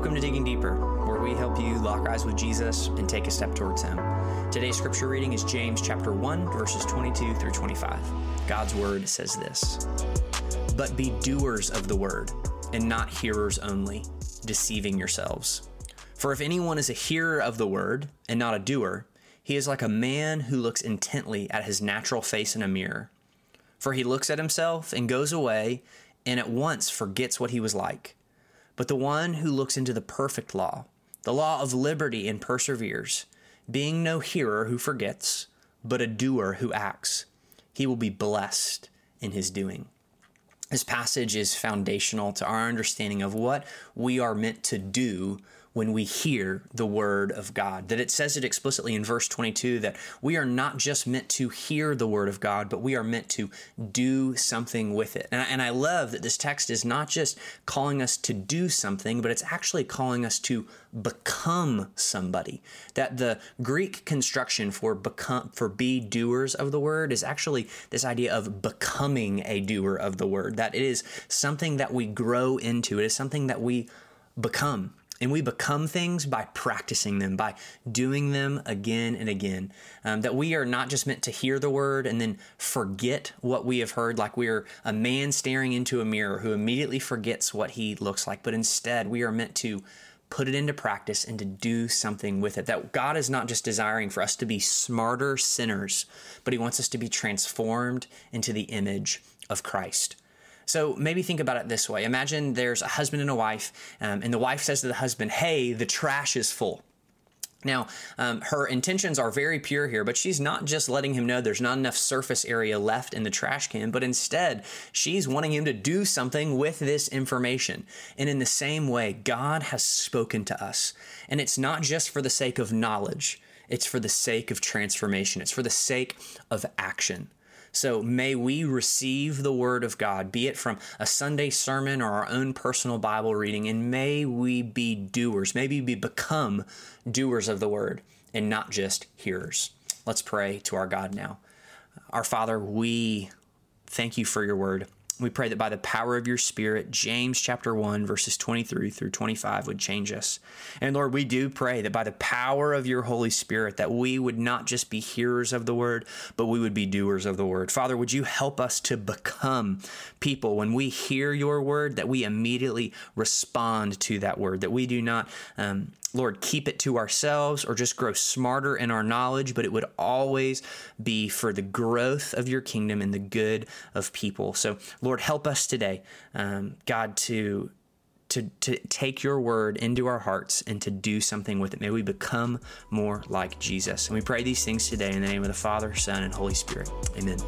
Welcome to Digging Deeper, where we help you lock eyes with Jesus and take a step towards Him. Today's scripture reading is James chapter 1, verses 22 through 25. God's word says this But be doers of the word, and not hearers only, deceiving yourselves. For if anyone is a hearer of the word, and not a doer, he is like a man who looks intently at his natural face in a mirror. For he looks at himself and goes away, and at once forgets what he was like. But the one who looks into the perfect law, the law of liberty, and perseveres, being no hearer who forgets, but a doer who acts, he will be blessed in his doing. This passage is foundational to our understanding of what we are meant to do when we hear the word of God. That it says it explicitly in verse 22 that we are not just meant to hear the word of God, but we are meant to do something with it. And I, and I love that this text is not just calling us to do something, but it's actually calling us to become somebody. That the Greek construction for become for be doers of the word is actually this idea of becoming a doer of the word. That it is something that we grow into. It is something that we become. And we become things by practicing them, by doing them again and again. Um, that we are not just meant to hear the word and then forget what we have heard, like we are a man staring into a mirror who immediately forgets what he looks like, but instead we are meant to put it into practice and to do something with it. That God is not just desiring for us to be smarter sinners, but He wants us to be transformed into the image of Christ. So maybe think about it this way Imagine there's a husband and a wife, um, and the wife says to the husband, Hey, the trash is full. Now, um, her intentions are very pure here, but she's not just letting him know there's not enough surface area left in the trash can, but instead, she's wanting him to do something with this information. And in the same way, God has spoken to us. And it's not just for the sake of knowledge, it's for the sake of transformation, it's for the sake of action. So may we receive the Word of God, be it from a Sunday sermon or our own personal Bible reading, and may we be doers. Maybe we become doers of the Word and not just hearers. Let's pray to our God now. Our Father, we thank you for your Word. We pray that by the power of your Spirit, James chapter 1, verses 23 through 25 would change us. And Lord, we do pray that by the power of your Holy Spirit, that we would not just be hearers of the word, but we would be doers of the word. Father, would you help us to become people when we hear your word, that we immediately respond to that word, that we do not um, Lord, keep it to ourselves or just grow smarter in our knowledge, but it would always be for the growth of your kingdom and the good of people. So, Lord, help us today, um, God, to to, to take your word into our hearts and to do something with it. May we become more like Jesus. And we pray these things today in the name of the Father, Son, and Holy Spirit. Amen.